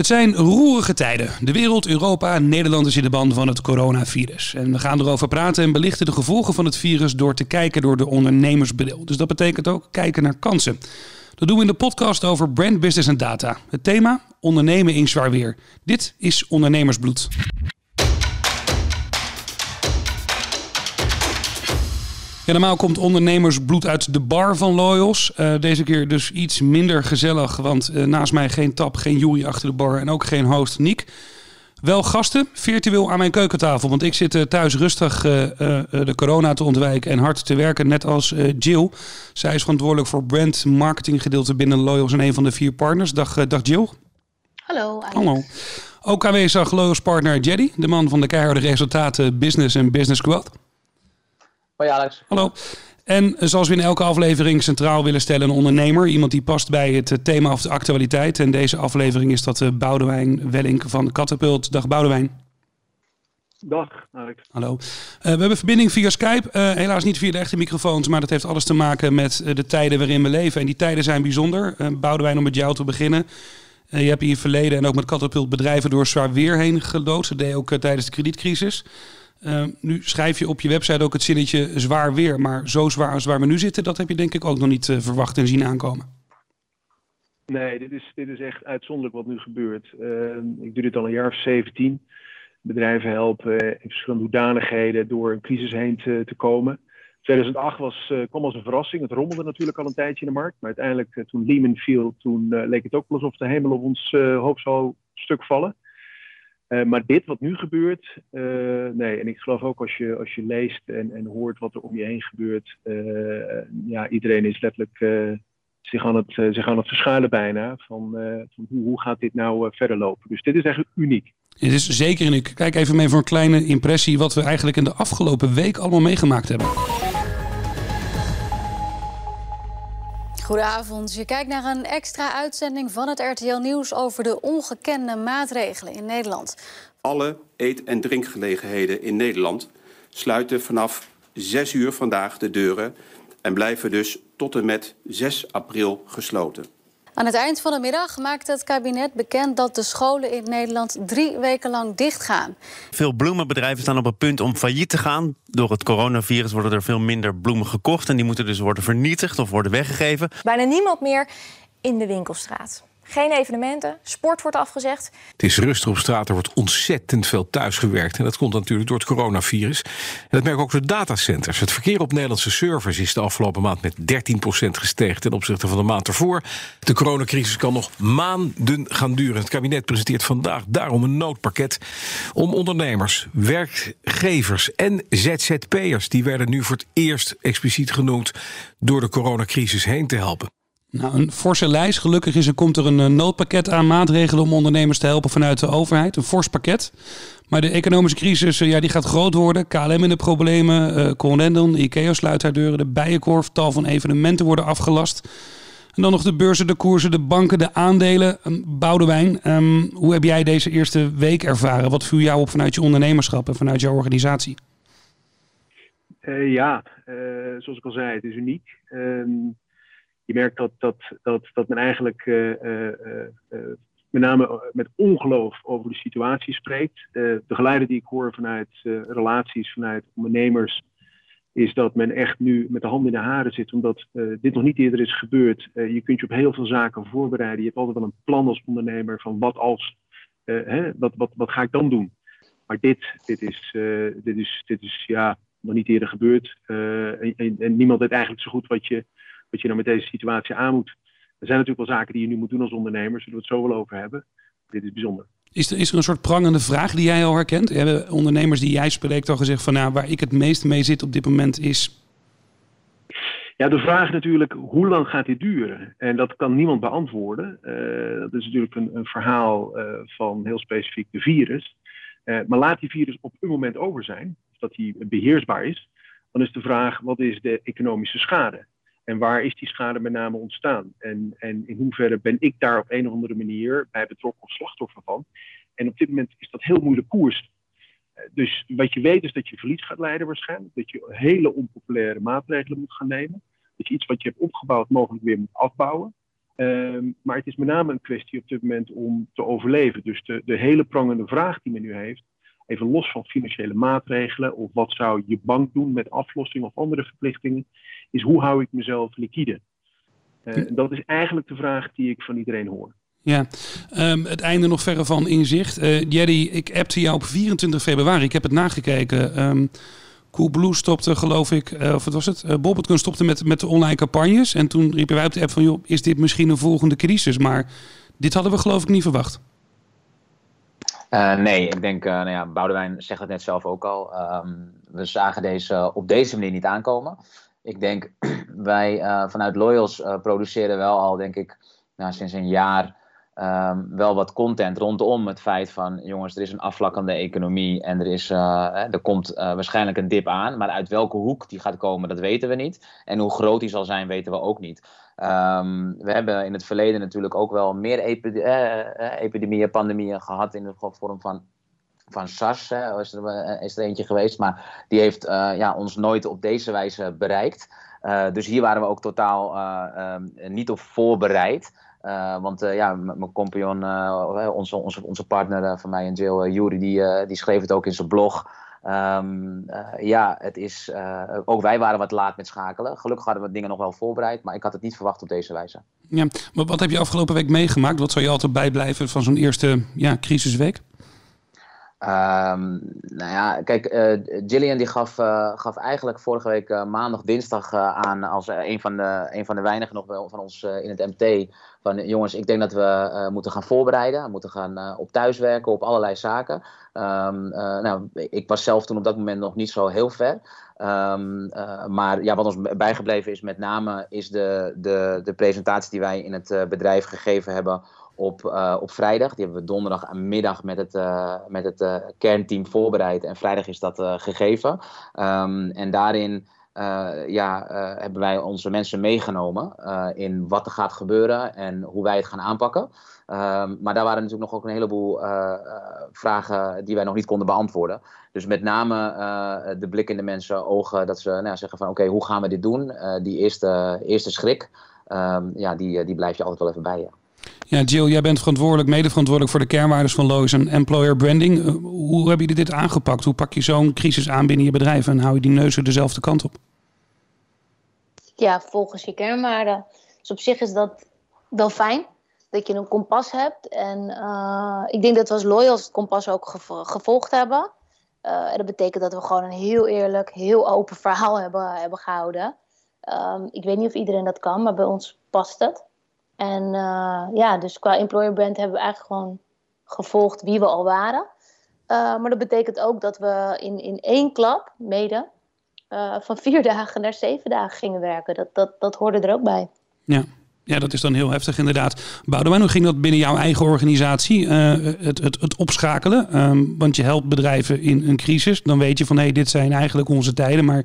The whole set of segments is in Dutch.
Het zijn roerige tijden. De wereld, Europa en Nederland is in de band van het coronavirus. En we gaan erover praten en belichten de gevolgen van het virus door te kijken door de ondernemersbril. Dus dat betekent ook kijken naar kansen. Dat doen we in de podcast over brand business en data. Het thema: ondernemen in zwaar weer. Dit is ondernemersbloed. Normaal komt ondernemersbloed uit de bar van Loyals. Uh, deze keer dus iets minder gezellig, want uh, naast mij geen tap, geen Joey achter de bar en ook geen host Niek. Wel gasten, virtueel aan mijn keukentafel, want ik zit uh, thuis rustig de corona te ontwijken en hard te werken, net als Jill. Zij is verantwoordelijk voor brand marketing gedeelte binnen Loyals en een van de vier partners. Dag, dag Jill. Hallo. Hallo. Ook aanwezig Loyals partner Jeddy, de man van de keiharde resultaten business en business growth. Hoi Alex. Hallo. En zoals we in elke aflevering centraal willen stellen, een ondernemer. Iemand die past bij het thema of de actualiteit. En deze aflevering is dat uh, Boudewijn Wellink van Catapult. Dag Boudewijn. Dag Alex. Hallo. Uh, we hebben verbinding via Skype. Uh, helaas niet via de echte microfoons, maar dat heeft alles te maken met de tijden waarin we leven. En die tijden zijn bijzonder. Boudewijn, om met jou te beginnen. je hebt in je verleden en ook met Catapult bedrijven door zwaar weer heen geloodst. Dat deed ook tijdens de kredietcrisis. Uh, nu schrijf je op je website ook het zinnetje zwaar weer. Maar zo zwaar als waar we nu zitten, dat heb je denk ik ook nog niet uh, verwacht en zien aankomen. Nee, dit is, dit is echt uitzonderlijk wat nu gebeurt. Uh, ik doe dit al een jaar of 17. Bedrijven helpen in verschillende hoedanigheden door een crisis heen te, komen. 2008 was, kwam als een verrassing. Het rommelde natuurlijk al een tijdje in de markt. Maar uiteindelijk, toen Lehman viel, toen leek het ook alsof de hemel op ons hoofd zou stuk vallen. Uh, maar dit wat nu gebeurt, uh, nee. En ik geloof ook als je, als je leest en, en hoort wat er om je heen gebeurt. Uh, ja, iedereen is letterlijk zich, aan het, zich aan het verschuilen bijna. Van, van hoe, hoe gaat dit nou verder lopen? Dus dit is eigenlijk uniek. Het is zeker uniek. Kijk even mee voor een kleine impressie wat we eigenlijk in de afgelopen week allemaal meegemaakt hebben. Goedenavond. Je kijkt naar een extra uitzending van het RTL Nieuws over de ongekende maatregelen in Nederland. Alle eet- en drinkgelegenheden in Nederland sluiten vanaf 6 uur vandaag de deuren en blijven dus tot en met 6 april gesloten. Aan het eind van de middag maakt het kabinet bekend dat de scholen in Nederland drie weken lang dichtgaan. Veel bloemenbedrijven staan op het punt om failliet te gaan. Door het coronavirus worden er veel minder bloemen gekocht en die moeten dus worden vernietigd of worden weggegeven. Bijna niemand meer in de winkelstraat. Geen evenementen, sport wordt afgezegd. Het is rustig op straat, er wordt ontzettend veel thuisgewerkt. En dat komt natuurlijk door het coronavirus. En dat merken ook de datacenters. Het verkeer op Nederlandse servers is de afgelopen maand met 13% gestegen ten opzichte van de maand ervoor. De coronacrisis kan nog maanden gaan duren. Het kabinet presenteert vandaag daarom een noodpakket om ondernemers, werkgevers en ZZP'ers, die werden nu voor het eerst expliciet genoemd, door de coronacrisis heen te helpen. Nou, een forse lijst. Gelukkig is er, komt er een eh, noodpakket aan maatregelen om ondernemers te helpen vanuit de overheid. Een fors pakket. Maar de economische crisis eh, ja, die gaat groot worden. KLM in de problemen. Uh, Corendon, IKEA sluit haar deuren. De Bijenkorf, tal van evenementen worden afgelast. En dan nog de beurzen, de koersen, de banken, de aandelen. Um, Boudewijn, um, hoe heb jij deze eerste week ervaren? Wat viel jou op vanuit je ondernemerschap en vanuit jouw organisatie? Ja, zoals ik al zei, het is uniek. Uh, je merkt dat, dat, dat, dat men eigenlijk uh, uh, met name met ongeloof over de situatie spreekt. de geluiden die ik hoor vanuit relaties, vanuit ondernemers, is dat men echt nu met de handen in de haren zit, omdat dit nog niet eerder is gebeurd. je kunt je op heel veel zaken voorbereiden. Je hebt altijd wel een plan als ondernemer van wat als, hè, wat, wat, wat ga ik dan doen? Maar dit, dit, is, dit, is, dit is ja, nog niet eerder gebeurd. En, en niemand weet eigenlijk zo goed wat je wat je nou met deze situatie aan moet. Er zijn natuurlijk wel zaken die je nu moet doen als ondernemer, zullen we het zo wel over hebben. Dit is bijzonder. Is er, is er een soort prangende vraag die jij al herkent? Hebben ondernemers die jij spreekt al gezegd van nou, waar ik het meest mee zit op dit moment is. Ja, de vraag natuurlijk, hoe lang gaat dit duren? En dat kan niemand beantwoorden. Uh, dat is natuurlijk een, een verhaal uh, van heel specifiek de virus. Uh, maar laat die virus op een moment over zijn, dat die beheersbaar is, dan is de vraag, wat is de economische schade? En waar is die schade met name ontstaan? En, en in hoeverre ben ik daar op een of andere manier bij betrokken of slachtoffer van? En op dit moment is dat heel moeilijk koers. Eh, dus wat je weet is dat je verlies gaat leiden waarschijnlijk. Dat je hele onpopulaire maatregelen moet gaan nemen. Dat je iets wat je hebt opgebouwd mogelijk weer moet afbouwen. Ehm, maar het is met name een kwestie op dit moment om te overleven. Dus de, de hele prangende vraag die men nu heeft, even los van financiële maatregelen of wat zou je bank doen met aflossing of andere verplichtingen, is hoe hou ik mezelf liquide? Uh, dat is eigenlijk de vraag die ik van iedereen hoor. Ja, um, het einde nog verre van inzicht. Uh, Jerry, ik appte jou op 24 februari. Ik heb het nagekeken. Um, Coolblue stopte, geloof ik, uh, of wat was het? Uh, Bobbetcon stopte met, met de online campagnes. En toen riepen wij op de app van, joh, is dit misschien een volgende crisis? Maar dit hadden we geloof ik niet verwacht. Uh, nee, ik denk, uh, nou ja, Boudewijn zegt het net zelf ook al. Um, we zagen deze op deze manier niet aankomen. Ik denk, wij uh, vanuit Loyals produceren wel al, denk ik, nou, sinds een jaar um, wel wat content rondom het feit van, jongens, er is een afvlakkende economie en er, is, er komt waarschijnlijk een dip aan. Maar uit welke hoek die gaat komen, dat weten we niet. En hoe groot die zal zijn, weten we ook niet. Um, we hebben in het verleden natuurlijk ook wel meer epide epidemieën, pandemieën gehad in de vorm van, van SARS. Hè, is, er, is er eentje geweest, maar die heeft uh, ja, ons nooit op deze wijze bereikt. Uh, dus hier waren we ook totaal um, niet op voorbereid. want ja, mijn compagnon, onze, onze, onze partner van mij en Jill, Jury, die, die schreef het ook in zijn blog. Uh, ja, het is, ook wij waren wat laat met schakelen. Gelukkig hadden we dingen nog wel voorbereid, maar ik had het niet verwacht op deze wijze. Ja, maar wat heb je afgelopen week meegemaakt? Wat zou je altijd bijblijven van zo'n eerste ja, crisisweek? Um, nou ja, kijk, uh, Gillian die gaf, uh, gaf eigenlijk vorige week uh, maandag, dinsdag aan als een van de, een van de weinigen nog wel van ons in het MT. Van jongens, ik denk dat we moeten gaan voorbereiden, moeten gaan op thuiswerken, op allerlei zaken. Um, nou, ik was zelf toen op dat moment nog niet zo heel ver. Um, maar ja, wat ons bijgebleven is met name is de, de, de presentatie die wij in het bedrijf gegeven hebben op, uh, op vrijdag. Die hebben we donderdag aan middag met het, uh, met het uh, kernteam voorbereid. En vrijdag is dat gegeven. Um, en daarin ja, hebben wij onze mensen meegenomen in wat er gaat gebeuren en hoe wij het gaan aanpakken. Um, maar daar waren natuurlijk nog ook een heleboel vragen die wij nog niet konden beantwoorden. Dus met name de blik in de mensen ogen dat ze nou, zeggen van oké, hoe gaan we dit doen? die eerste, eerste schrik, um, ja, die, die blijf je altijd wel even bij je. Ja, Jill, jij bent verantwoordelijk, mede verantwoordelijk voor de kernwaarden van Lois en employer branding. Uh, hoe hebben jullie dit aangepakt? Hoe pak je zo'n crisis aan binnen je bedrijf en hou je die neuzen dezelfde kant op? Ja, volgens je kernwaarden. Dus op zich is dat wel fijn dat je een kompas hebt. En uh, ik denk dat we als Loyals het kompas ook gevo gevolgd hebben. Uh, en dat betekent dat we gewoon een heel eerlijk, heel open verhaal hebben, hebben gehouden. Um, ik weet niet of iedereen dat kan, maar bij ons past het. En uh, ja, dus qua employer brand hebben we eigenlijk gewoon gevolgd wie we al waren. Uh, maar dat betekent ook dat we in, in één klap, mede, uh, van vier dagen naar zeven dagen gingen werken. Dat, dat, dat hoorde er ook bij. Ja. Ja, dat is dan heel heftig inderdaad. Boudewijn, hoe ging dat binnen jouw eigen organisatie? het, het, het opschakelen? Um, want je helpt bedrijven in een crisis. Dan weet je van hé, hey, dit zijn eigenlijk onze tijden. Maar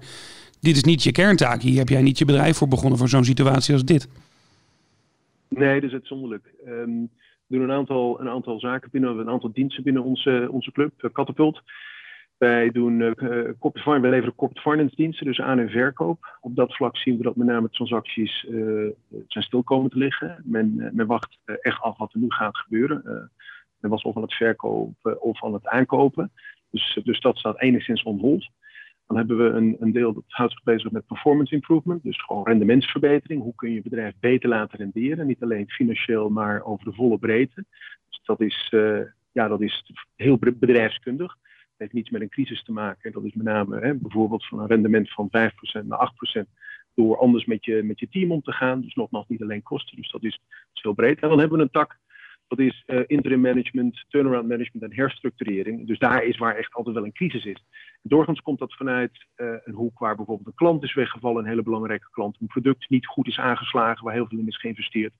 dit is niet je kerntaak. Hier heb jij niet je bedrijf voor begonnen voor zo'n situatie als dit. Nee, dat is uitzonderlijk. Um, we doen een aantal, een aantal zaken binnen, een aantal diensten binnen onze, onze club, Catapult. Wij doen uh, corporate wij leveren corporate finance diensten, dus aan- en verkoop. Op dat vlak zien we dat met name transacties uh, zijn stil komen te liggen. Men, men wacht echt af wat er nu gaat gebeuren. men was of aan het verkopen of aan het aankopen. Dus, dus dat staat enigszins on hold. Dan hebben we een, een deel dat houdt zich bezig met performance improvement, dus gewoon rendementsverbetering. Hoe kun je bedrijf beter laten renderen? Niet alleen financieel, maar over de volle breedte. Dus dat is, uh, ja, dat is heel bedrijfskundig. Het heeft niets met een crisis te maken. Dat is met name hè, bijvoorbeeld van een rendement van 5% naar 8% door anders met je, met je team om te gaan. Dus nogmaals niet alleen kosten, dus dat is, dat heel breed. En dan hebben we een tak dat is uh, interim management, turnaround management en herstructurering. Dus daar is waar echt altijd wel een crisis is. Doorgaans komt dat vanuit uh, een hoek waar bijvoorbeeld een klant is weggevallen, een hele belangrijke klant, een product niet goed is aangeslagen, waar heel veel in is geïnvesteerd.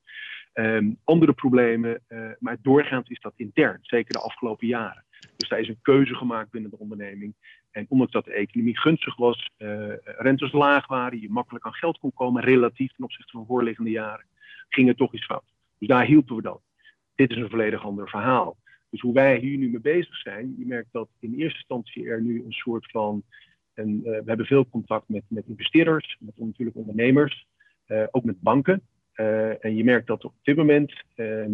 Um, andere problemen, uh, maar doorgaans is dat intern, zeker de afgelopen jaren. Dus daar is een keuze gemaakt binnen de onderneming. En ondanks dat de economie gunstig was, rentes laag waren, je makkelijk aan geld kon komen, relatief ten opzichte van voorliggende jaren, ging er toch iets fout. Dus daar hielpen we dat dit is een volledig ander verhaal. Dus hoe wij hier nu mee bezig zijn, je merkt dat in eerste instantie er nu een soort van. En, uh, we hebben veel contact met, met investeerders, met natuurlijk ondernemers, uh, ook met banken. en je merkt dat op dit moment ehm,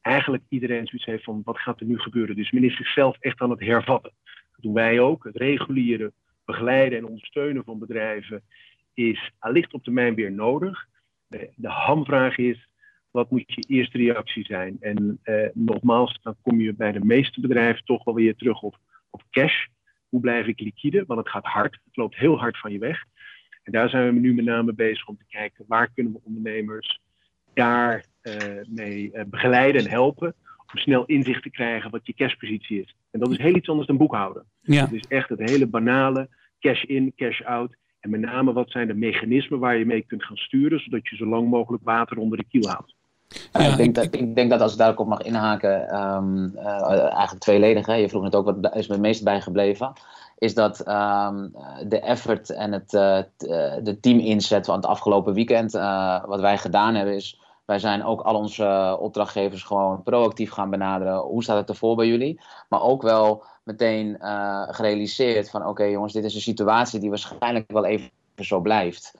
eigenlijk iedereen zoiets heeft van wat gaat er nu gebeuren. Dus men is zichzelf echt aan het hervatten. Dat doen wij ook. Het reguliere begeleiden en ondersteunen van bedrijven is allicht op termijn weer nodig. De hamvraag is, wat moet je eerste reactie zijn? En eh, nogmaals, dan kom je bij de meeste bedrijven toch wel weer terug op, op cash. Hoe blijf ik liquide? Want het gaat hard. Het loopt heel hard van je weg. En daar zijn we nu met name bezig om te kijken waar kunnen we ondernemers daar uh, mee uh, begeleiden en helpen. Om snel inzicht te krijgen wat je cashpositie is. En dat is heel iets anders dan boekhouden. Ja. Het is echt het hele banale cash in, cash out. En met name wat zijn de mechanismen waar je mee kunt gaan sturen, zodat je zo lang mogelijk water onder de kiel houdt. Ja, ik, denk dat, ik denk dat als ik daarop mag inhaken, um, uh, eigenlijk tweeledig, hè, je vroeg net ook wat is me het meest bijgebleven, is dat um, de effort en het, uh, de team inzet van het afgelopen weekend, wat wij gedaan hebben, is wij zijn ook al onze opdrachtgevers gewoon proactief gaan benaderen. Hoe staat het ervoor bij jullie? Maar ook wel meteen gerealiseerd van oké okay, jongens, dit is een situatie die waarschijnlijk wel even zo blijft.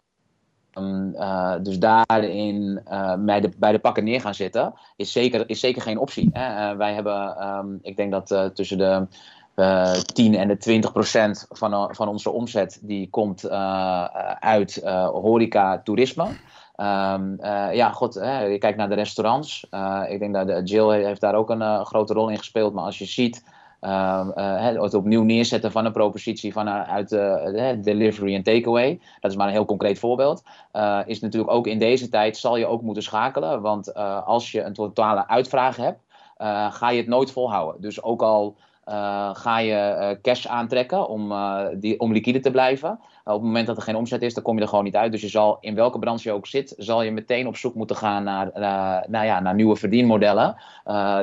Um, uh, dus daarin uh, bij, de, bij de pakken neer gaan zitten is zeker, is zeker geen optie. Hè? Uh, wij hebben, um, ik denk dat tussen de 10 en de 20 procent van, van onze omzet die komt uit horeca, toerisme. Um, ja, god, je kijkt naar de restaurants. ik denk dat de, Jill heeft daar ook een grote rol in gespeeld. Maar als je ziet het opnieuw neerzetten van een propositie vanuit uh, delivery en takeaway. Dat is maar een heel concreet voorbeeld. is natuurlijk ook in deze tijd zal je ook moeten schakelen. Want als je een totale uitvraag hebt, ga je het nooit volhouden. Dus ook al ga je cash aantrekken om, die, om liquide te blijven. Op het moment dat er geen omzet is, dan kom je er gewoon niet uit. Dus je zal, in welke branche je ook zit, zal je meteen op zoek moeten gaan naar, nou ja, naar nieuwe verdienmodellen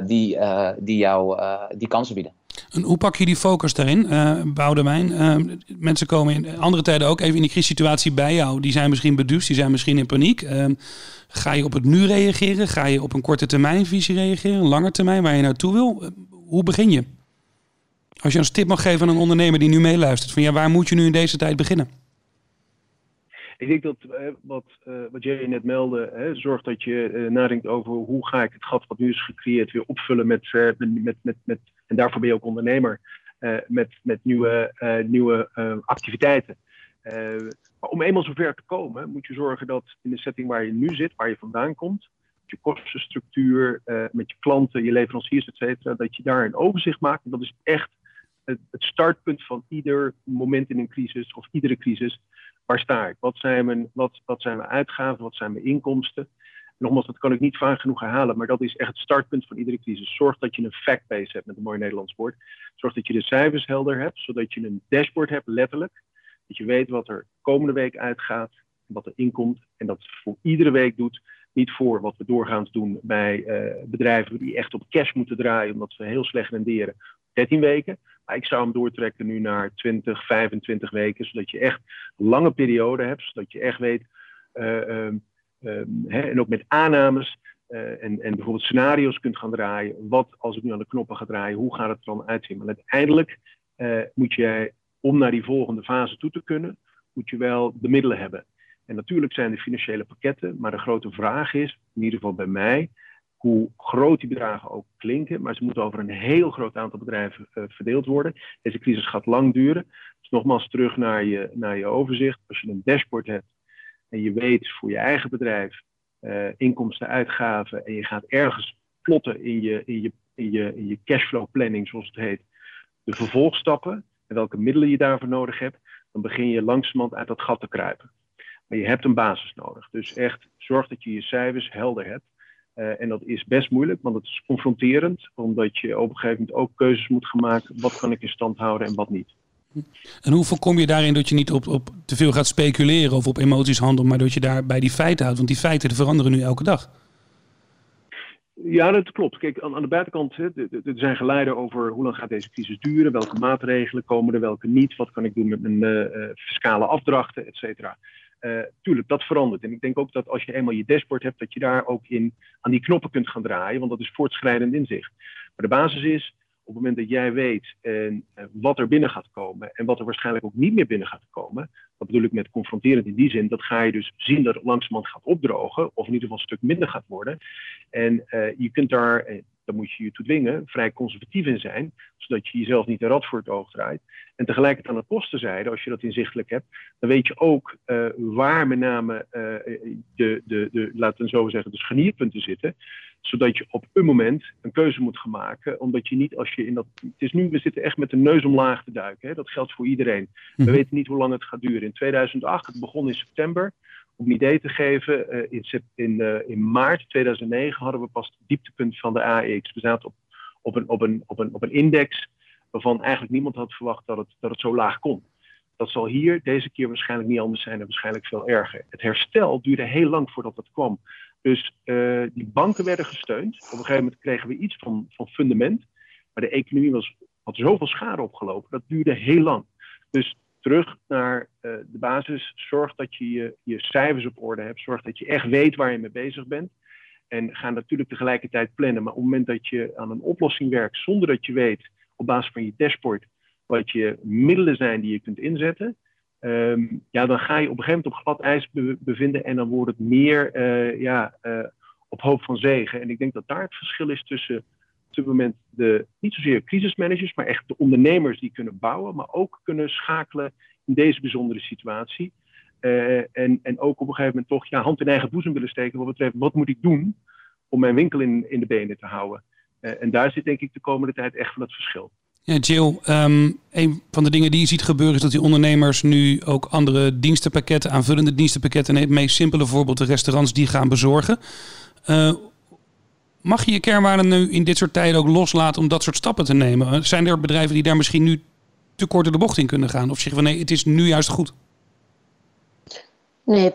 die, die jou die kansen bieden. En hoe pak je die focus daarin, uh, Boudewijn? Mensen komen in andere tijden ook even in die crisissituatie bij jou. Die zijn misschien beduust, die zijn misschien in paniek. Ga je op het nu reageren? Ga je op een korte termijnvisie reageren? Een lange termijn waar je naartoe wil? hoe begin je? Als je een tip mag geven aan een ondernemer die nu meeluistert. Van ja, waar moet je nu in deze tijd beginnen? Ik denk dat wat, wat jij net meldde, hè, zorgt dat je nadenkt over hoe ga ik het gat wat nu is gecreëerd weer opvullen met, met, met, met, en daarvoor ben je ook ondernemer met, met nieuwe, nieuwe activiteiten. maar om eenmaal zover te komen, moet je zorgen dat in de setting waar je nu zit, waar je vandaan komt, met je kostenstructuur, met je klanten, je leveranciers, et cetera, dat je daar een overzicht maakt. En dat is echt het, startpunt van ieder moment in een crisis of iedere crisis. Waar sta ik? Wat zijn mijn, wat, wat zijn mijn uitgaven? Wat zijn mijn inkomsten? nogmaals, dat kan ik niet vaak genoeg herhalen, maar dat is echt het startpunt van iedere crisis. Zorg dat je een factbase hebt met een mooi Nederlands woord. Zorg dat je de cijfers helder hebt, zodat je een dashboard hebt, letterlijk. Dat je weet wat er komende week uitgaat, wat er inkomt. En dat voor iedere week doet. Niet voor wat we doorgaans doen bij uh, bedrijven die echt op cash moeten draaien, omdat ze heel slecht renderen. 13 weken. Ik zou hem doortrekken nu naar 20, 25 weken, zodat je echt een lange periode hebt, zodat je echt weet. Uh, um, Um, hè, en ook met aannames uh, en, en bijvoorbeeld scenario's kunt gaan draaien. Wat als ik nu aan de knoppen ga draaien, hoe gaat het er dan uitzien? Maar uiteindelijk uh, moet jij, om naar die volgende fase toe te kunnen, moet je wel de middelen hebben. En natuurlijk zijn de financiële pakketten, maar de grote vraag is, in ieder geval bij mij, hoe groot die bedragen ook klinken, maar ze moeten over een heel groot aantal bedrijven uh, verdeeld worden. Deze crisis gaat lang duren. Dus nogmaals terug naar je, naar je overzicht. Als je een dashboard hebt en je weet voor je eigen bedrijf uh, inkomsten, uitgaven en je gaat ergens plotten in je, in, je, in, je, in je cashflow planning, zoals het heet, de vervolgstappen en welke middelen je daarvoor nodig hebt, dan begin je langzamerhand uit dat gat te kruipen. Maar je hebt een basis nodig. Dus echt zorg dat je je cijfers helder hebt. Uh, en dat is best moeilijk, want het is confronterend, omdat je op een gegeven moment ook keuzes moet gaan maken. Wat kan ik in stand houden en wat niet. En hoe voorkom je daarin dat je niet op, op te veel gaat speculeren of op emoties handelt, maar dat je daar bij die feiten houdt? Want die feiten veranderen nu elke dag. Ja, dat klopt. Kijk, aan, aan de buitenkant, hè, er zijn geleiden over hoe lang gaat deze crisis duren, welke maatregelen komen er, welke niet, wat kan ik doen met mijn uh, fiscale afdrachten, et cetera. Uh, tuurlijk, dat verandert. En ik denk ook dat als je eenmaal je dashboard hebt, dat je daar ook in aan die knoppen kunt gaan draaien, want dat is voortschrijdend inzicht. Maar de basis is, op het moment dat jij weet en, eh, wat er binnen gaat komen en wat er waarschijnlijk ook niet meer binnen gaat komen, dat bedoel ik met confronterend in die zin, dat ga je dus zien dat het langzamerhand gaat opdrogen, of in ieder geval een stuk minder gaat worden. En uh, je kunt daar, daar moet je je toe dwingen, vrij conservatief in zijn, zodat je jezelf niet de rad voor het oog draait. En tegelijkertijd aan de kostenzijde, als je dat inzichtelijk hebt, dan weet je ook uh, waar met name de, de, de, laten we zo zeggen, de scharnierpunten zitten zodat je op een moment een keuze moet gaan maken. Omdat je niet als je in dat. Het is nu, we zitten echt met de neus omlaag te duiken. Hè? Dat geldt voor iedereen. We Mhm. weten niet hoe lang het gaat duren. In 2008, het begon in september. Om een idee te geven, uh, in, in, uh, in maart 2009 hadden we pas het dieptepunt van de AEX. We zaten op, op, een, op, een, op, een, op een index waarvan eigenlijk niemand had verwacht dat het, dat het zo laag kon. Dat zal hier deze keer waarschijnlijk niet anders zijn en waarschijnlijk veel erger. Het herstel duurde heel lang voordat dat kwam. Dus uh, die banken werden gesteund. Op een gegeven moment kregen we iets van, van fundament. Maar de economie was, had zoveel schade opgelopen. Dat duurde heel lang. Dus terug naar uh, de basis. Zorg dat je, je je cijfers op orde hebt. Zorg dat je echt weet waar je mee bezig bent. En ga natuurlijk tegelijkertijd plannen. Maar op het moment dat je aan een oplossing werkt zonder dat je weet op basis van je dashboard wat je middelen zijn die je kunt inzetten, um, ja, dan ga je op een gegeven moment op glad ijs be bevinden en dan wordt het meer uh, ja, uh, op hoop van zegen. En ik denk dat daar het verschil is tussen dit moment de, niet zozeer crisismanagers, maar echt de ondernemers die kunnen bouwen, maar ook kunnen schakelen in deze bijzondere situatie. Uh, en, en ook op een gegeven moment toch ja, hand in eigen boezem willen steken wat betreft wat moet ik doen om mijn winkel in, in de benen te houden. en daar zit denk ik de komende tijd echt van het verschil. Ja, Jill, um, een van de dingen die je ziet gebeuren is dat die ondernemers nu ook andere dienstenpakketten, aanvullende dienstenpakketten, en het meest simpele voorbeeld de restaurants die gaan bezorgen. Uh, mag je je kernwaarden nu in dit soort tijden ook loslaten om dat soort stappen te nemen? Zijn er bedrijven die daar misschien nu te kort de bocht in kunnen gaan? Of zeggen van nee, het is nu juist goed? Nee,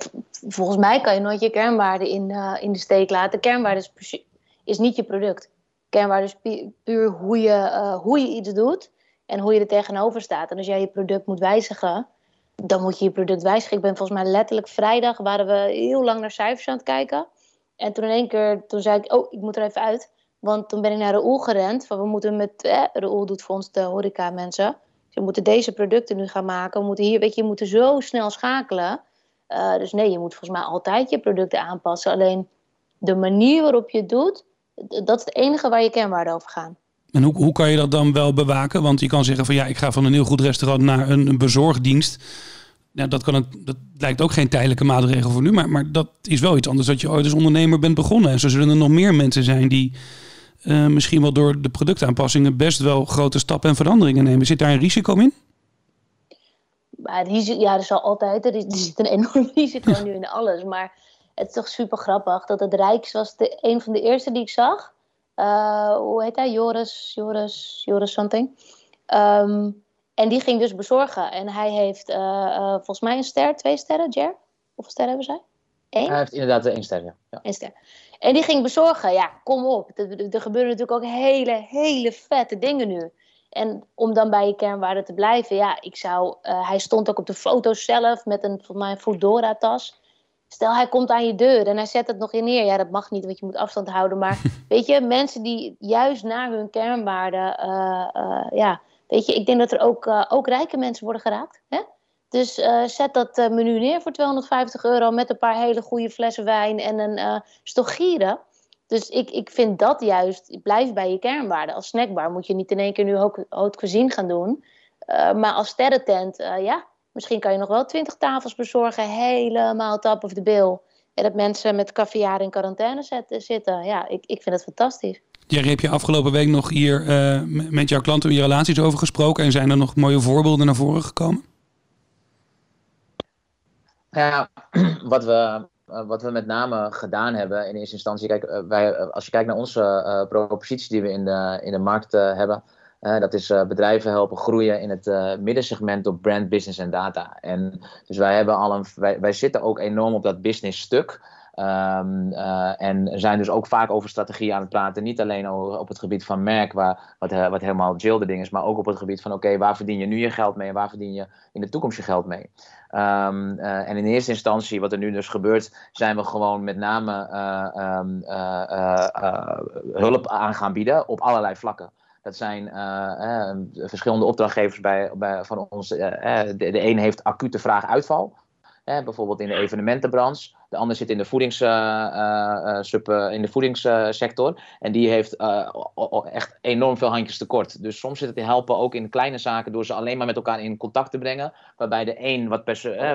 volgens mij kan je nooit je kernwaarden in, uh, in de steek laten. Kernwaarde is, is niet je product. Kernwaarde is pu puur hoe je, uh, hoe je iets doet en hoe je er tegenover staat. En als jij je product moet wijzigen, dan moet je je product wijzigen. Ik ben volgens mij letterlijk vrijdag, waren we heel lang naar cijfers aan het kijken. En toen in één keer, toen zei ik, oh, ik moet er even uit. Want toen ben ik naar Raoul gerend. Van we moeten met, eh, Raoul doet voor ons de horeca mensen. Dus we moeten deze producten nu gaan maken. We moeten hier, weet je, je moet zo snel schakelen. Uh, dus nee, je moet volgens mij altijd je producten aanpassen. Alleen de manier waarop je het doet, dat is het enige waar je kernwaarden over gaan. En hoe, hoe kan je dat dan wel bewaken? Want je kan zeggen van ja, ik ga van een heel goed restaurant naar een, een bezorgdienst. Ja, dat, kan het, dat lijkt ook geen tijdelijke maatregel voor nu, maar, maar dat is wel iets anders dat je ooit als ondernemer bent begonnen. En zo zullen er nog meer mensen zijn die uh, misschien wel door de productaanpassingen best wel grote stappen en veranderingen nemen. Zit daar een risico in? Maar risico, ja, er zal altijd, er, is, er zit een enorm risico nu in alles. Maar het is toch super grappig dat het Rijks was de, een van de eerste die ik zag. Uh, hoe heet hij? Joris, Joris, Joris something. Um, en die ging dus bezorgen. En hij heeft uh, uh, volgens mij een ster, twee sterren, Jer? Hoeveel sterren hebben zij? Eén? Hij heeft inderdaad één ster, ja. ja. Eén ster. En die ging bezorgen. Ja, kom op. Er, er gebeuren natuurlijk ook hele, hele vette dingen nu. En om dan bij je kernwaarde te blijven, ja, ik zou... Uh, hij stond ook op de foto's zelf met een, volgens mij, een Foodora-tas. Stel, hij komt aan je deur en hij zet het nog in neer. Ja, dat mag niet, want je moet afstand houden. Maar weet je, mensen die juist naar hun kernwaarden... Ja, weet je, ik denk dat er ook, uh, ook rijke mensen worden geraakt. Hè? Dus uh, zet dat uh, menu neer voor 250 euro met een paar hele goede flessen wijn en een uh, stogieren. Dus ik, ik vind dat juist, blijf bij je kernwaarden. Als snackbar moet je niet in één keer nu ook haute cuisine gaan doen. maar als sterrentent, ja, misschien kan je nog wel 20 tafels bezorgen, helemaal top of the bill. En dat mensen met caviar in quarantaine zetten, zitten. Ja, ik, ik vind het fantastisch. Jerry, heb je afgelopen week nog hier uh, met jouw klanten je relaties over gesproken? En zijn er nog mooie voorbeelden naar voren gekomen? Ja, wat we, uh, wat we met name gedaan hebben in eerste instantie. Kijk, uh, wij, als je kijkt naar onze propositie die we in de, in de markt hebben. Dat is bedrijven helpen groeien in het middensegment op brand, business en data. En dus wij, hebben al een, wij, wij zitten ook enorm op dat business stuk. Uh, en zijn dus ook vaak over strategie aan het praten. Niet alleen op het gebied van merk, waar, wat, wat helemaal Jill de ding is, maar ook op het gebied van: oké, waar verdien je nu je geld mee en waar verdien je in de toekomst je geld mee? Uh, en in eerste instantie, wat er nu dus gebeurt, zijn we gewoon met name um, hulp aan gaan bieden op allerlei vlakken. Dat zijn eh, verschillende opdrachtgevers bij, bij, van ons. de, de een heeft acute vraag uitval bijvoorbeeld in de evenementenbranche. De ander zit in de, voedings, uh, in de voedingssector. En die heeft echt enorm veel handjes tekort. Dus soms zit het te helpen ook in kleine zaken door ze alleen maar met elkaar in contact te brengen. Waarbij de een wat,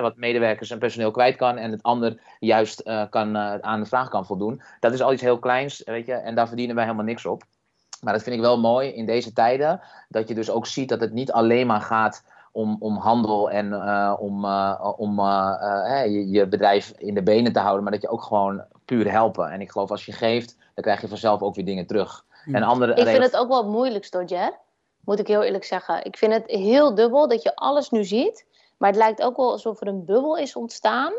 wat medewerkers en personeel kwijt kan. En het ander juist kan, aan de vraag kan voldoen. Dat is al iets heel kleins, weet je. En daar verdienen wij helemaal niks op. Maar dat vind ik wel mooi in deze tijden. Dat je dus ook ziet dat het niet alleen maar gaat om, om handel en uh, om, uh, om uh, je, je, bedrijf in de benen te houden, maar dat je ook gewoon puur helpen. En ik geloof als je geeft, dan krijg je vanzelf ook weer dingen terug. En andere ik vind het ook wel moeilijk, Stodjer. Moet ik heel eerlijk zeggen. Ik vind het heel dubbel dat je alles nu ziet. Maar het lijkt ook wel alsof er een bubbel is ontstaan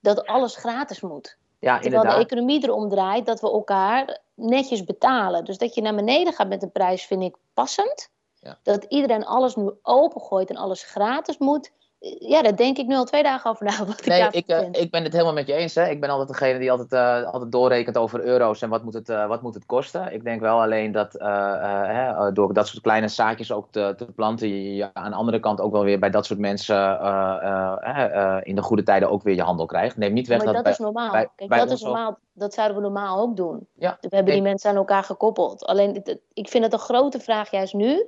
dat alles gratis moet. Ja, Terwijl inderdaad. de economie erom draait dat we elkaar netjes betalen. Dus dat je naar beneden gaat met de prijs vind ik passend. Ja. Dat iedereen alles nu opengooit en alles gratis moet. Ja, daar denk ik nu al twee dagen over na. Wat nee, ik, uh, ik ben het helemaal met je eens. Hè. Ik ben altijd degene die altijd, uh, altijd doorrekent over euro's en wat moet het, uh, wat moet het kosten. Ik denk wel alleen dat hè, door dat soort kleine zaakjes ook te, te planten, je, aan de andere kant ook wel weer bij dat soort mensen in de goede tijden ook weer je handel krijgt. Neem niet weg maar dat, dat is normaal. Kijk, dat is normaal. Dat zouden we normaal ook doen. Ja, we hebben die mensen aan elkaar gekoppeld. Alleen, ik vind het een grote vraag juist nu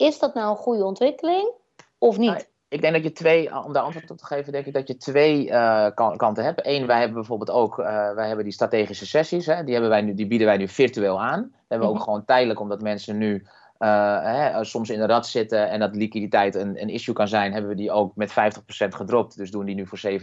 is dat nou een goede ontwikkeling of niet? Ik denk dat je twee, om daar antwoord op te geven, denk ik dat je twee uh, kanten hebt. Eén, wij hebben bijvoorbeeld ook, uh, wij hebben die strategische sessies, hè, die, hebben wij nu, die bieden wij nu virtueel aan. Dat hebben we ook mhm. gewoon tijdelijk, omdat mensen nu uh, hè, soms in de rat zitten en dat liquiditeit een, een, issue kan zijn, hebben we die ook met 50% gedropt. Dus doen die nu voor 17,50.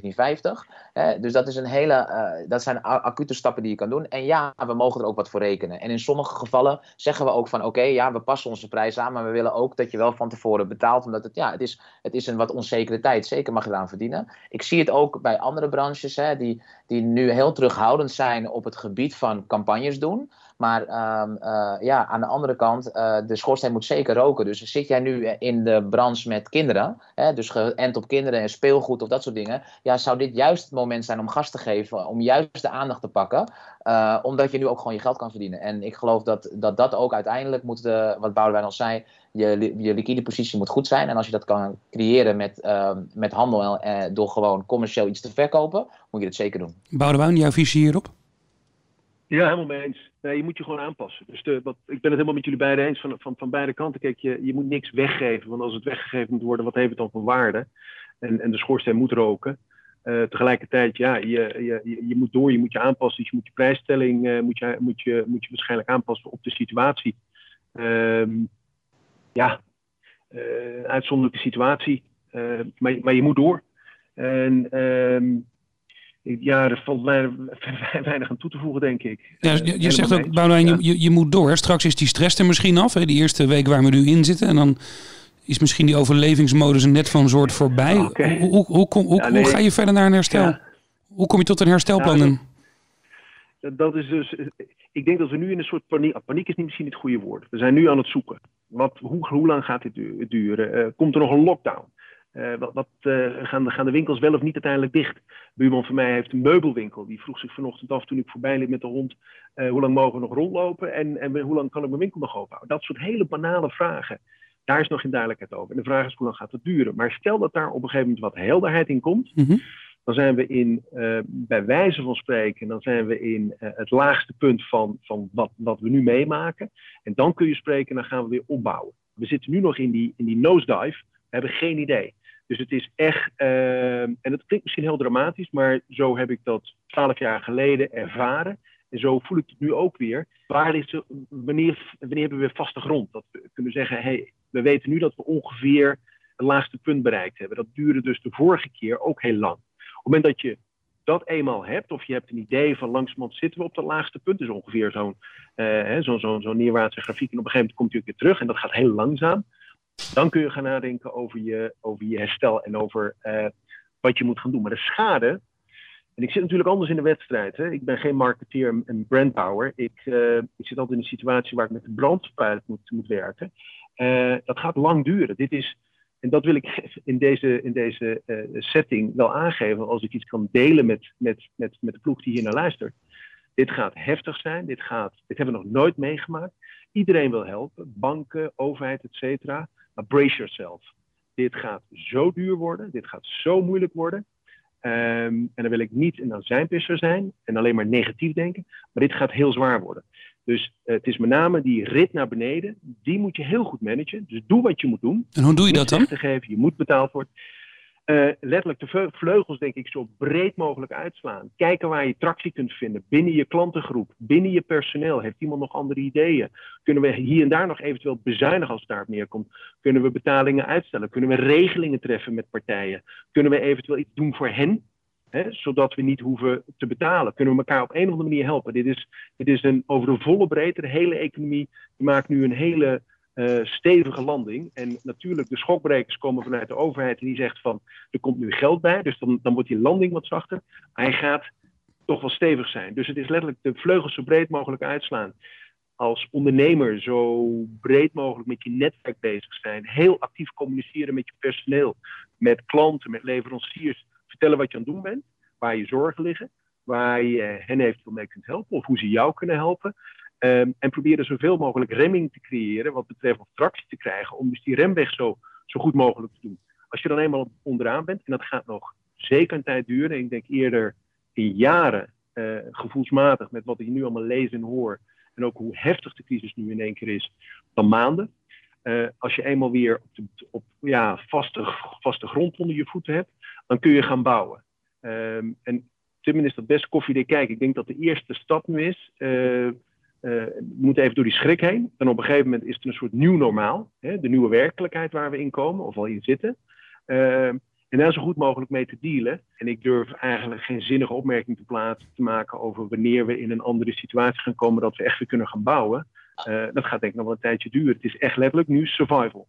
Hè, dus dat, is een hele, uh, dat zijn acute stappen die je kan doen. En ja, we mogen er ook wat voor rekenen. En in sommige gevallen zeggen we ook van oké, ja, we passen onze prijs aan, maar we willen ook dat je wel van tevoren betaalt. Omdat het, ja, het is, het is een wat onzekere tijd. Zeker mag je eraan verdienen. Ik zie het ook bij andere branches hè, die, die nu heel terughoudend zijn op het gebied van campagnes doen. Maar um, uh, ja, aan de andere kant, uh, de schoorsteen moet zeker roken. Dus zit jij nu in de branche met kinderen, hè, dus geënt op kinderen en speelgoed of dat soort dingen, ja, zou dit juist het moment zijn om gas te geven, om juist de aandacht te pakken, uh, omdat je nu ook gewoon je geld kan verdienen. En ik geloof dat dat, dat ook uiteindelijk moet, wat Boudewijn al zei, je, je liquide positie moet goed zijn. En als je dat kan creëren met, uh, met handel en door gewoon commercieel iets te verkopen, moet je dat zeker doen. Boudewijn, jouw visie hierop? Ja, helemaal mee eens. Nee, je moet je gewoon aanpassen. Dus de, wat, ik ben het helemaal met jullie beiden eens van, van, van beide kanten. Kijk, je, je moet niks weggeven. Want als het weggegeven moet worden, wat heeft het dan voor waarde? En, en de schoorsteen moet roken. Uh, tegelijkertijd, ja, je, je, je moet door, je moet je aanpassen. Dus je moet je prijsstelling uh, moet je, moet je, moet je waarschijnlijk aanpassen op de situatie. Um, ja, uh, uitzonderlijke situatie. maar, maar je moet door. En um, ja, er valt weinig aan toe te voegen, denk ik. Ja, je, je zegt ook, Boudewijn, je, je moet door. Straks is die stress er misschien af, hè, die eerste week waar we nu in zitten. En dan is misschien die overlevingsmodus net van soort voorbij. Hoe, hoe, hoe, hoe, ga je verder naar een herstel? Hoe kom je tot een herstelplan? dat is dus, ik denk dat we nu in een soort paniek, ah, paniek is niet misschien het goede woord. We zijn nu aan het zoeken. Wat, hoe, hoe lang gaat dit duren? Uh, komt er nog een lockdown? Uh, wat, wat uh, gaan, de, gaan, de, winkels wel of niet uiteindelijk dicht? buurman van mij heeft een meubelwinkel. Die vroeg zich vanochtend af toen ik voorbij liep met de hond. Uh, hoe lang mogen we nog rondlopen en, en hoe lang kan ik mijn winkel nog openhouden? Dat soort hele banale vragen. Daar is nog geen duidelijkheid over. En de vraag is hoe lang gaat het duren? Maar stel dat daar op een gegeven moment wat helderheid in komt. Mm-hmm. Dan zijn we in, bij wijze van spreken, dan zijn we in het laagste punt van, van wat, wat we nu meemaken. En dan kun je spreken en dan gaan we weer opbouwen. We zitten nu nog in die, in die nosedive. We hebben geen idee. Dus het is echt, uh, en dat klinkt misschien heel dramatisch, maar zo heb ik dat twaalf jaar geleden ervaren. En zo voel ik het nu ook weer. Waar is, wanneer, wanneer hebben we vaste grond? Dat we kunnen zeggen, hey, we weten nu dat we ongeveer het laagste punt bereikt hebben. Dat duurde dus de vorige keer ook heel lang. Op het moment dat je dat eenmaal hebt, of je hebt een idee van langzamerhand zitten we op dat laagste punt, dus ongeveer zo'n uh, zo'n zo, zo neerwaartse grafiek, en op een gegeven moment komt hij weer terug, en dat gaat heel langzaam. Dan kun je gaan nadenken over je, over je herstel en over uh, wat je moet gaan doen. Maar de schade, en ik zit natuurlijk anders in de wedstrijd. Hè? Ik ben geen marketeer en brandbouwer. Ik, uh, ik zit altijd in een situatie waar ik met de brandpilot moet, moet werken. Uh, dat gaat lang duren. Dit is, en dat wil ik in deze, in deze setting wel aangeven als ik iets kan delen met, met, met, met de ploeg die hier naar luistert. Dit gaat heftig zijn. Dit, gaat, dit hebben we nog nooit meegemaakt. Iedereen wil helpen, banken, overheid, et cetera. Maar brace yourself. Dit gaat zo duur worden, dit gaat zo moeilijk worden. Ehm, en dan wil ik niet een azijnpisser zijn en alleen maar negatief denken, maar dit gaat heel zwaar worden. Dus uh, het is met name die rit naar beneden, die moet je heel goed managen. Dus doe wat je moet doen. En hoe doe je dat dan? Te geven, je moet betaald worden. Uh, letterlijk de vleugels, denk ik, zo breed mogelijk uitslaan. Kijken waar je tractie kunt vinden. Binnen je klantengroep, binnen je personeel. Heeft iemand nog andere ideeën? Kunnen we hier en daar nog eventueel bezuinigen als het daarop neerkomt? Kunnen we betalingen uitstellen? Kunnen we regelingen treffen met partijen? Kunnen we eventueel iets doen voor hen? Hè, zodat we niet hoeven te betalen. Kunnen we elkaar op een of andere manier helpen? Dit is, dit is een, over de volle breedte, de hele economie maakt nu een hele uh, stevige landing. En natuurlijk, de schokbrekers komen vanuit de overheid en die zegt van er komt nu geld bij, dus dan, dan wordt die landing wat zachter. Hij gaat toch wel stevig zijn. Dus het is letterlijk de vleugels zo breed mogelijk uitslaan. Als ondernemer zo breed mogelijk met je netwerk bezig zijn. Heel actief communiceren met je personeel, met klanten, met leveranciers. Vertellen wat je aan het doen bent, waar je zorgen liggen, waar je hen eventueel mee kunt helpen of hoe ze jou kunnen helpen. Um, en proberen zoveel mogelijk remming te creëren wat betreft of tractie te krijgen om dus die remweg zo, zo goed mogelijk te doen. Als je dan eenmaal onderaan bent, en dat gaat nog zeker een tijd duren, ik denk eerder in jaren uh, gevoelsmatig met wat ik nu allemaal lees en hoor, en ook hoe heftig de crisis nu in één keer is, dan maanden. Uh, als je eenmaal weer op, de, op ja, vaste, vaste grond onder je voeten hebt, dan kun je gaan bouwen. Um, en is dat best koffiedik kijken. Ik denk dat de eerste stap nu is. Uh, uh, moet even door die schrik heen. En op een gegeven moment is het een soort nieuw normaal. Hè, de nieuwe werkelijkheid waar we in komen of al in zitten. Uh, en daar zo goed mogelijk mee te dealen. En ik durf eigenlijk geen zinnige opmerking te plaatsen te maken over wanneer we in een andere situatie gaan komen dat we echt weer kunnen gaan bouwen. Uh, dat gaat denk ik nog wel een tijdje duren. Het is echt letterlijk nu survival.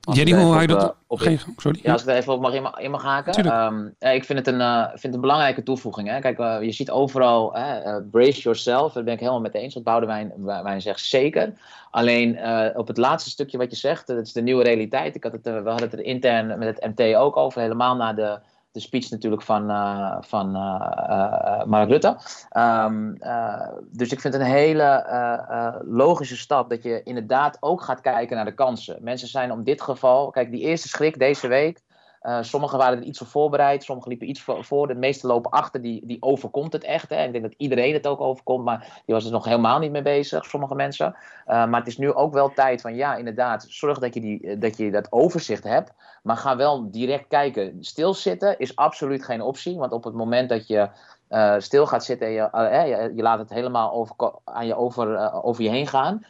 Jenny, hoe haal je dat op? Geen, sorry. Ja, als ik er even op mag in, in mag haken. Um, ik vind het een, uh, vind het een belangrijke toevoeging. Hè. Kijk, uh, je ziet overal uh, brace yourself. Daar ben ik helemaal met eens. Wat Boudewijn wij zegt zeker. Alleen op het laatste stukje wat je zegt, dat is de nieuwe realiteit. Ik had het, we hadden het er intern met het MT ook over. Helemaal na de de speech natuurlijk van, uh, van uh, uh, Mark Rutte. Um, dus ik vind het een hele logische stap dat je inderdaad ook gaat kijken naar de kansen. Mensen zijn om dit geval, kijk, die eerste schrik deze week. Uh, sommigen waren er iets voor voorbereid, sommigen liepen iets voor. De meeste lopen achter, die, die overkomt het echt. Hè. Ik denk dat iedereen het ook overkomt, maar die was er nog helemaal niet mee bezig, sommige mensen. Uh, maar het is nu ook wel tijd van, ja, inderdaad, zorg dat je, die, dat, je dat overzicht hebt. Maar ga wel direct kijken. Stilzitten is absoluut geen optie, want op het moment dat je stil gaat zitten en je, je, je, laat het helemaal over, aan je over, over je heen gaan,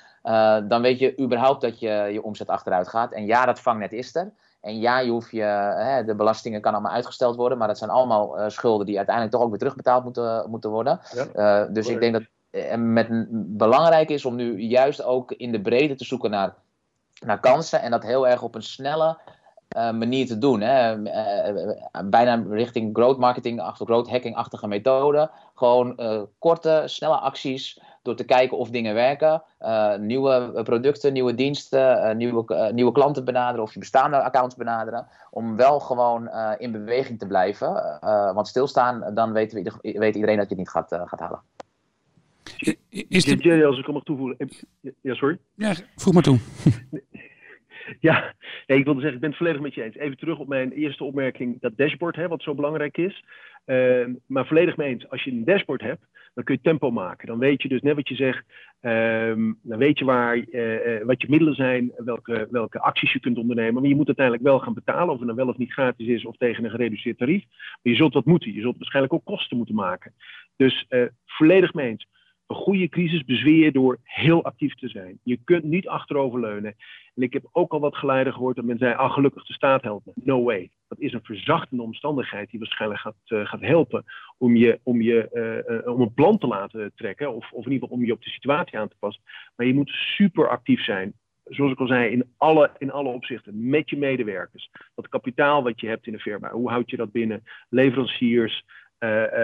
dan weet je überhaupt dat je, je omzet achteruit gaat. En ja, dat vangnet is er. En ja, je hoeft je, hè, de belastingen kan allemaal uitgesteld worden, maar dat zijn allemaal uh, schulden die uiteindelijk toch ook weer terugbetaald moeten, moeten worden. Ja, uh, dus ik denk dat het met, belangrijk is om nu juist ook in de breedte te zoeken naar, naar kansen en dat heel erg op een snelle uh, manier te doen. Hè. bijna richting growth marketing, growth hacking-achtige methode. Gewoon korte, snelle acties door te kijken of dingen werken. Uh, nieuwe producten, nieuwe diensten, uh, nieuwe, uh, nieuwe klanten benaderen of je bestaande accounts benaderen. Om wel gewoon in beweging te blijven. want stilstaan, dan weet, we, weet iedereen dat je het niet gaat, gaat halen. Is de... Jerry, als ik hem mag toevoegen. Ja, sorry? Ja, vroeg maar toe. Ja, nee, ik wilde zeggen, ik ben het volledig met je eens. Even terug op mijn eerste opmerking, dat dashboard, hè, wat zo belangrijk is. Uh, maar volledig mee eens, als je een dashboard hebt, dan kun je tempo maken. Dan weet je dus net wat je zegt, um, dan weet je waar, uh, wat je middelen zijn, welke, welke acties je kunt ondernemen. Maar je moet uiteindelijk wel gaan betalen, of het dan wel of niet gratis is of tegen een gereduceerd tarief. Maar je zult wat moeten, je zult waarschijnlijk ook kosten moeten maken. Dus uh, volledig mee eens. Een goede crisis bezweer je door heel actief te zijn. Je kunt niet achteroverleunen. En ik heb ook al wat geleider gehoord dat men zei, ah gelukkig de staat helpt me. No way. Dat is een verzachtende omstandigheid die waarschijnlijk gaat, uh, gaat helpen om, je, om, je, uh, een plan te laten trekken. Of, of in ieder geval om je op de situatie aan te passen. Maar je moet super actief zijn. Zoals ik al zei, in alle, in alle opzichten. Met je medewerkers. Dat kapitaal wat je hebt in de firma. Hoe houd je dat binnen? Leveranciers.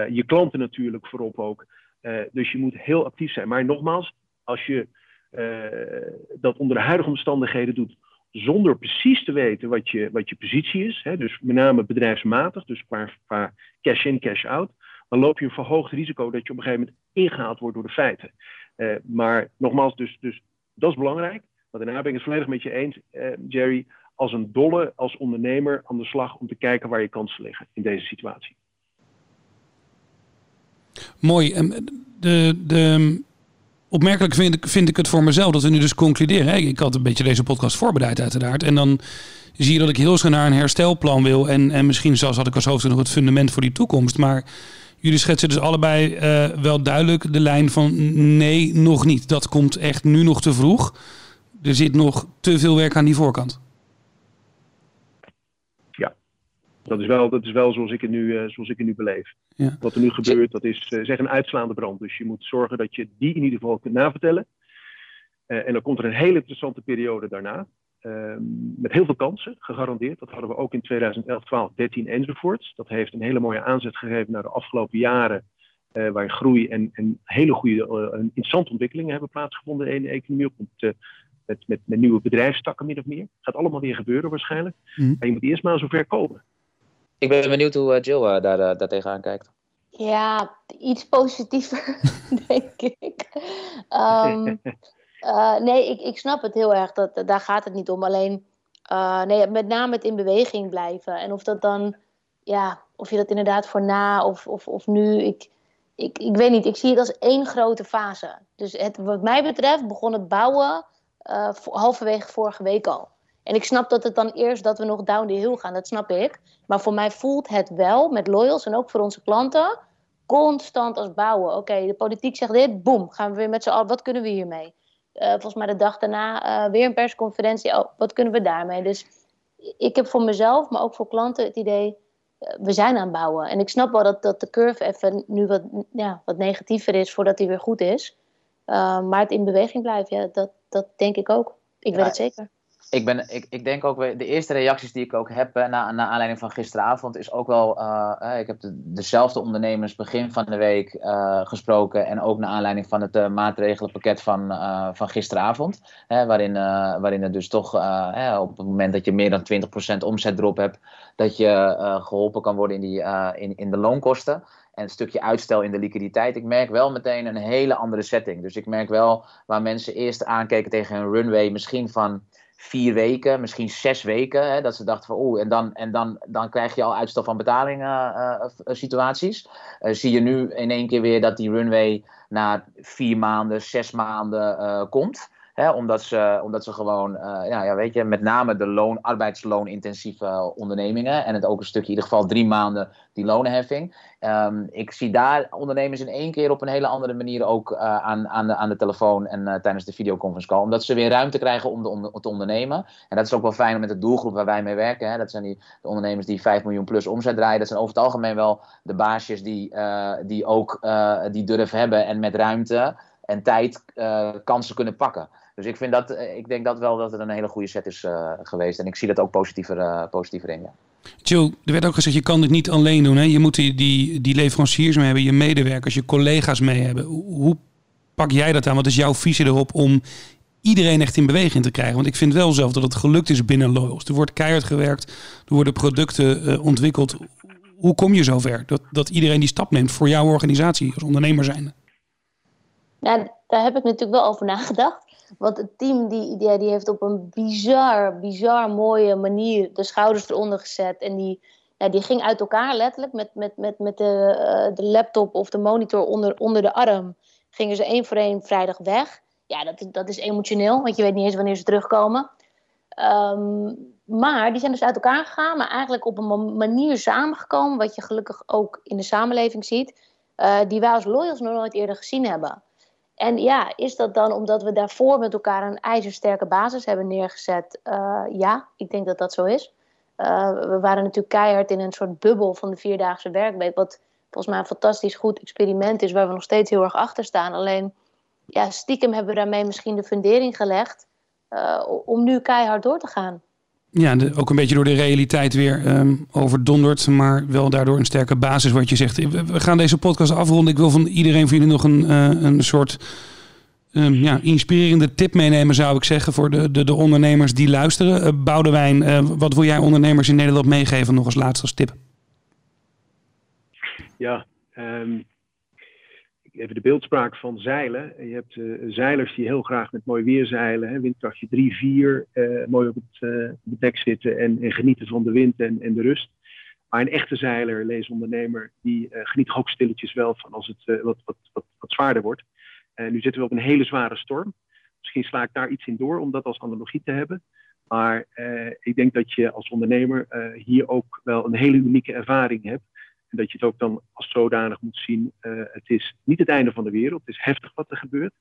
je klanten natuurlijk voorop ook. Uh, dus je moet heel actief zijn. Maar nogmaals, als je uh, dat onder de huidige omstandigheden doet, zonder precies te weten wat je, wat je positie is, hè, dus met name bedrijfsmatig, dus qua, qua cash in, cash out, dan loop je een verhoogd risico dat je op een gegeven moment ingehaald wordt door de feiten. Uh, maar nogmaals, dus, dus Dat is belangrijk. Maar daarna ben ik het volledig met je eens, eh, Jerry. Als een dolle, als ondernemer aan de slag om te kijken waar je kansen liggen in deze situatie. Mooi. De, de, opmerkelijk vind ik, vind ik het voor mezelf dat we nu dus concluderen. Ik had een beetje deze podcast voorbereid uiteraard. En dan zie je dat ik heel snel naar een herstelplan wil. En, en misschien zelfs had ik als hoofd nog het fundament voor die toekomst. Maar jullie schetsen dus allebei uh, wel duidelijk de lijn van nee, nog niet. Dat komt echt nu nog te vroeg. Er zit nog te veel werk aan die voorkant. Ja, dat is wel, dat is wel zoals, ik het nu, uh, zoals ik het nu beleef. Ja. Wat er nu gebeurt, dat is uh, zeg een uitslaande brand. Dus je moet zorgen dat je die in ieder geval kunt navertellen. en dan komt er een hele interessante periode daarna. Ehm, met heel veel kansen, gegarandeerd. Dat hadden we ook in 2011, 12, 13 enzovoorts. Dat heeft een hele mooie aanzet gegeven naar de afgelopen jaren. Uh, waar groei en, en hele goede, uh, interessante ontwikkelingen hebben plaatsgevonden in de economie. Met, met, met, nieuwe bedrijfstakken min of meer. Gaat allemaal weer gebeuren waarschijnlijk. Mm. Maar je moet eerst maar zover komen. Ik ben benieuwd hoe Jill daar, daar tegenaan kijkt. Ja, iets positiever, denk ik. Um, Uh, nee, ik, ik snap het heel erg. Dat, daar gaat het niet om. Alleen, uh, nee, met name het in beweging blijven. En of dat dan, ja, of je dat inderdaad voor na of, of, of nu. Ik, ik, ik weet niet. Ik zie het als één grote fase. Dus het, wat mij betreft begon het bouwen uh, halverwege vorige week al. En ik snap dat het dan eerst dat we nog down the hill gaan. Dat snap ik. Maar voor mij voelt het wel met loyals en ook voor onze klanten constant als bouwen. Oké, de politiek zegt dit, boem, gaan we weer met z'n allen. Wat kunnen we hiermee? uh, volgens mij de dag daarna uh, weer een persconferentie. Oh, wat kunnen we daarmee? Dus ik heb voor mezelf, maar ook voor klanten het idee, uh, we zijn aan het bouwen. En ik snap wel dat, dat de curve even nu wat, ja, wat negatiever is voordat hij weer goed is. maar het in beweging blijven, ja, dat, dat denk ik ook. Ik ja, weet het zeker ik, ben, ik, ik denk ook, de eerste reacties die ik ook heb na, na aanleiding van gisteravond is ook wel, uh, ik heb de, dezelfde ondernemers begin van de week uh, gesproken en ook naar aanleiding van het maatregelenpakket van, van gisteravond, waarin, waarin het dus toch op het moment dat je meer dan 20% omzetdrop hebt, dat je geholpen kan worden in, die, in, in de loonkosten en een stukje uitstel in de liquiditeit. Ik merk wel meteen een hele andere setting. Dus ik merk wel waar mensen eerst aankeken tegen een runway misschien van vier weken, misschien zes weken. Hè, dat ze dachten van oeh, en, dan, en dan, dan krijg je al uitstel van betalingen uh, situaties. Uh, zie je nu in één keer weer dat die runway na vier maanden, zes maanden komt. Hè, omdat, ze, omdat ze gewoon, ja, ja, weet je, met name de loon, arbeidsloon-intensieve ondernemingen. En het ook een stukje, in ieder geval drie maanden, die loonheffing. Um, ik zie daar ondernemers in één keer op een hele andere manier ook uh, aan, aan, de, aan de telefoon en uh, tijdens de videoconference call. Omdat ze weer ruimte krijgen om, de, om te ondernemen. En dat is ook wel fijn met de doelgroep waar wij mee werken. Hè. Dat zijn die de ondernemers die 5 miljoen plus omzet draaien. Dat zijn over het algemeen wel de baasjes die, uh, die ook die durf hebben en met ruimte en tijd kansen kunnen pakken. Dus ik, vind dat, ik denk dat wel dat het een hele goede set is geweest. En ik zie dat ook positiever, positiever in. Ja. Joe, er werd ook gezegd, je kan dit niet alleen doen. Hè? Je moet die, die, die leveranciers mee hebben, je medewerkers, je collega's mee hebben. Hoe pak jij dat aan? Wat is jouw visie erop om iedereen echt in beweging te krijgen? Want ik vind wel zelf dat het gelukt is binnen Loyals. Er wordt keihard gewerkt, er worden producten uh, ontwikkeld. Hoe kom je zover dat, dat iedereen die stap neemt voor jouw organisatie als ondernemer zijn? Ja, daar heb ik natuurlijk wel over nagedacht. Want het team die, die, die heeft op een bizar, bizar mooie manier de schouders eronder gezet. En die, ja, die ging uit elkaar letterlijk met, met, met, met de, uh, de laptop of de monitor onder, onder de arm. Gingen ze één voor één vrijdag weg. Ja, dat, dat is emotioneel, want je weet niet eens wanneer ze terugkomen. Um, maar die zijn dus uit elkaar gegaan, maar eigenlijk op een manier samengekomen, wat je gelukkig ook in de samenleving ziet, uh, die wij als loyals nog nooit eerder gezien hebben. En ja, is dat dan omdat we daarvoor met elkaar een ijzersterke basis hebben neergezet? Uh, ja, ik denk dat dat zo is. Uh, we waren natuurlijk keihard in een soort bubbel van de vierdaagse werkweek. Wat volgens mij een fantastisch goed experiment is, waar we nog steeds heel erg achter staan. Alleen, ja, stiekem hebben we daarmee misschien de fundering gelegd uh, om nu keihard door te gaan ja, ook een beetje door de realiteit weer um, overdonderd, maar wel daardoor een sterke basis wat je zegt. We, gaan deze podcast afronden. Ik wil van iedereen van jullie nog een, uh, een soort um, ja, inspirerende tip meenemen, zou ik zeggen, voor de, de, de ondernemers die luisteren. Uh, Boudewijn, uh, wat wil jij ondernemers in Nederland meegeven nog als laatste als tip? Ja, um, even de beeldspraak van zeilen. Je hebt uh, zeilers die heel graag met mooi weer zeilen. Hè, windkrachtje 3, 4. Uh, mooi op het, uh, op het, dek zitten en, en, genieten van de wind en, en, de rust. Maar een echte zeiler, leesondernemer, die geniet ook stilletjes wel van als het wat, wat, wat, wat, zwaarder wordt. Nu zitten we op een hele zware storm. Misschien sla ik daar iets in door om dat als analogie te hebben. Maar ik denk dat je als ondernemer hier ook wel een hele unieke ervaring hebt dat je het ook dan als zodanig moet zien. Uh, het is niet het einde van de wereld. Het is heftig wat er gebeurt.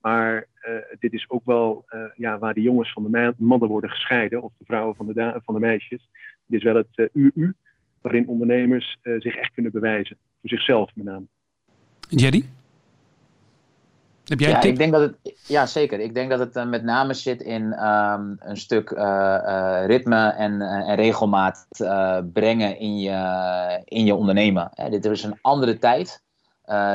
Maar uh, dit is ook wel uh, ja, waar de jongens van de mannen worden gescheiden. Of de vrouwen van de, van de meisjes. Dit is wel het UU. Waarin ondernemers zich echt kunnen bewijzen. Voor zichzelf met name. Jerry? Heb jij ja? Ik denk dat het, ja, zeker. Ik denk dat het uh, met name zit in um, een stuk uh, uh, ritme en, en regelmaat brengen in je, in je ondernemen. Hè, dit is een andere tijd.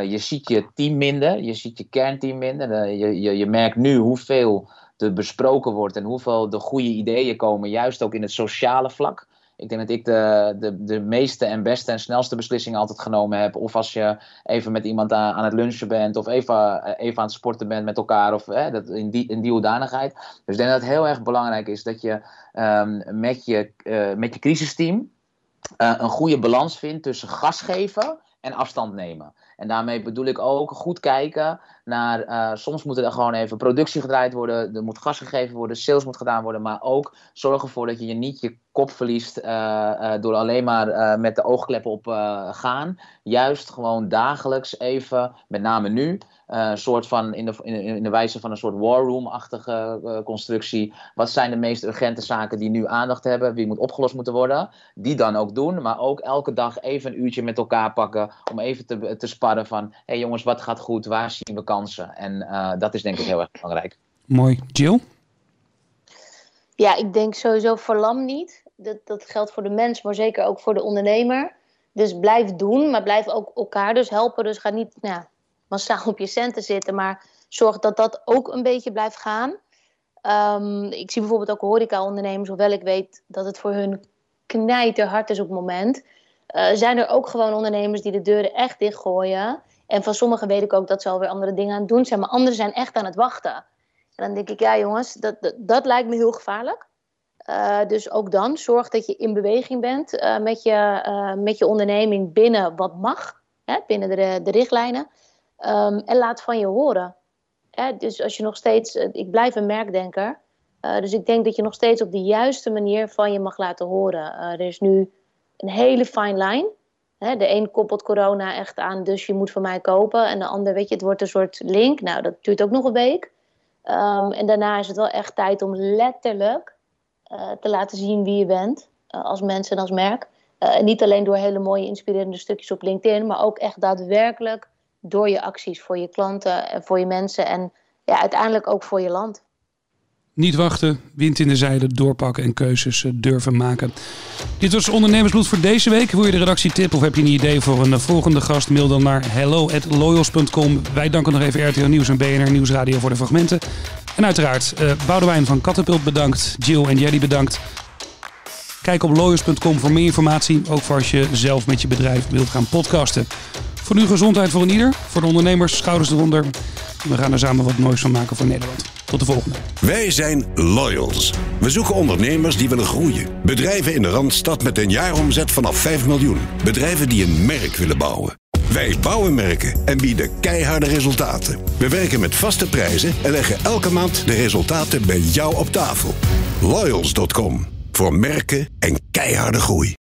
je ziet je team minder, je ziet je kernteam minder. je, je, je merkt nu hoeveel er besproken wordt en hoeveel de goede ideeën komen, juist ook in het sociale vlak. Ik denk dat ik de, de, de meeste en beste en snelste beslissingen altijd genomen heb. Of als je even met iemand aan, het lunchen bent. Of even, even aan het sporten bent met elkaar. Of hè, dat, in, die, in die hoedanigheid. Dus ik denk dat het heel erg belangrijk is dat je um, met, je, uh, met je crisisteam. Uh, een goede balans vindt tussen gas geven en afstand nemen. En daarmee bedoel ik ook goed kijken Uh, soms moet er gewoon even productie gedraaid worden. Er moet gas gegeven worden. Sales moet gedaan worden. Maar ook zorg ervoor dat je niet je kop verliest. Uh, uh, door alleen maar met de oogkleppen op gaan. Juist gewoon dagelijks even, met name nu. Soort van in de, in, de wijze van een soort war room-achtige constructie. Wat zijn de meest urgente zaken die nu aandacht hebben? Wie moet opgelost moeten worden? Die dan ook doen. Maar ook elke dag even een uurtje met elkaar pakken. Om even te, te sparren van. Hé hey jongens, wat gaat goed? Waar zien we kansen? En uh, dat is denk ik heel erg belangrijk. Mooi. Jill? Ja, ik denk sowieso verlam niet. Dat, dat geldt voor de mens, maar zeker ook voor de ondernemer. Dus blijf doen, maar blijf ook elkaar dus helpen. Dus ga niet nou, massaal op je centen zitten, maar zorg dat dat ook een beetje blijft gaan. Um, ik zie bijvoorbeeld ook horeca-ondernemers, hoewel ik weet dat het voor hun knijterhard is op het moment... Uh, zijn er ook gewoon ondernemers die de deuren echt dichtgooien. En van sommigen weet ik ook dat ze alweer andere dingen aan het doen zijn. Maar anderen zijn echt aan het wachten. En dan denk ik, ja jongens, dat, dat, lijkt me heel gevaarlijk. Uh, dus ook dan, zorg dat je in beweging bent uh, met, je, uh, met je onderneming binnen wat mag. Hè, binnen de, de richtlijnen. Um, en laat van je horen. Hè, dus als je nog steeds, ik blijf een merkdenker. dus ik denk dat je nog steeds op de juiste manier van je mag laten horen. er is nu een hele fine line. Hè, de een koppelt corona echt aan, dus je moet van mij kopen. En de ander, weet je, het wordt een soort link. Nou, dat duurt ook nog een week. Um, en daarna is het wel echt tijd om letterlijk uh, te laten zien wie je bent. Uh, als mens en als merk. En niet alleen door hele mooie, inspirerende stukjes op LinkedIn. Maar ook echt daadwerkelijk door je acties voor je klanten en voor je mensen. En ja, uiteindelijk ook voor je land. Niet wachten, wind in de zeilen, doorpakken en keuzes durven maken. Dit was Ondernemersbloed voor deze week. Wil je de redactie tip of heb je een idee voor een volgende gast? Mail dan naar hello.loyals.com. Wij danken nog even RTL Nieuws en BNR Nieuwsradio voor de fragmenten. En uiteraard uh, Boudewijn van Kattenpult bedankt. Jill en Jelly bedankt. Kijk op lawyers.com voor meer informatie. Ook voor als je zelf met je bedrijf wilt gaan podcasten. Voor nu gezondheid voor een ieder. Voor de ondernemers, schouders eronder. We gaan er samen wat moois van maken voor Nederland. Tot de volgende. Wij zijn Loyals. We zoeken ondernemers die willen groeien. Bedrijven in de Randstad met een jaaromzet vanaf 5 miljoen. Bedrijven die een merk willen bouwen. Wij bouwen merken en bieden keiharde resultaten. We werken met vaste prijzen en leggen elke maand de resultaten bij jou op tafel. Loyals.com voor merken en keiharde groei.